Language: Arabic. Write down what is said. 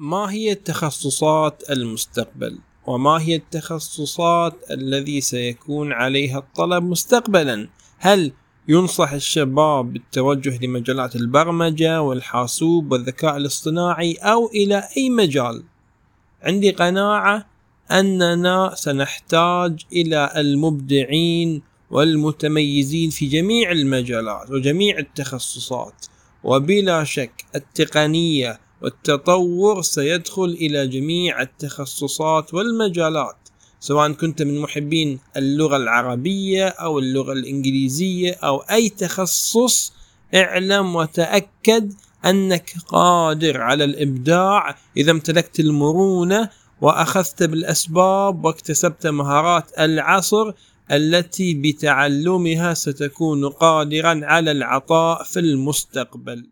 ما هي تخصصات المستقبل؟ وما هي التخصصات الذي سيكون عليها الطلب مستقبلا؟ هل ينصح الشباب بالتوجه لمجالات البرمجة والحاسوب والذكاء الاصطناعي أو إلى أي مجال؟ عندي قناعة أننا سنحتاج إلى المبدعين والمتميزين في جميع المجالات وجميع التخصصات. وبلا شك التقنية والتطور سيدخل إلى جميع التخصصات والمجالات سواء كنت من محبين اللغة العربية أو اللغة الإنجليزية أو أي تخصص اعلم وتأكد أنك قادر على الإبداع إذا امتلكت المرونة وأخذت بالأسباب واكتسبت مهارات العصر التي بتعلمها ستكون قادرا على العطاء في المستقبل.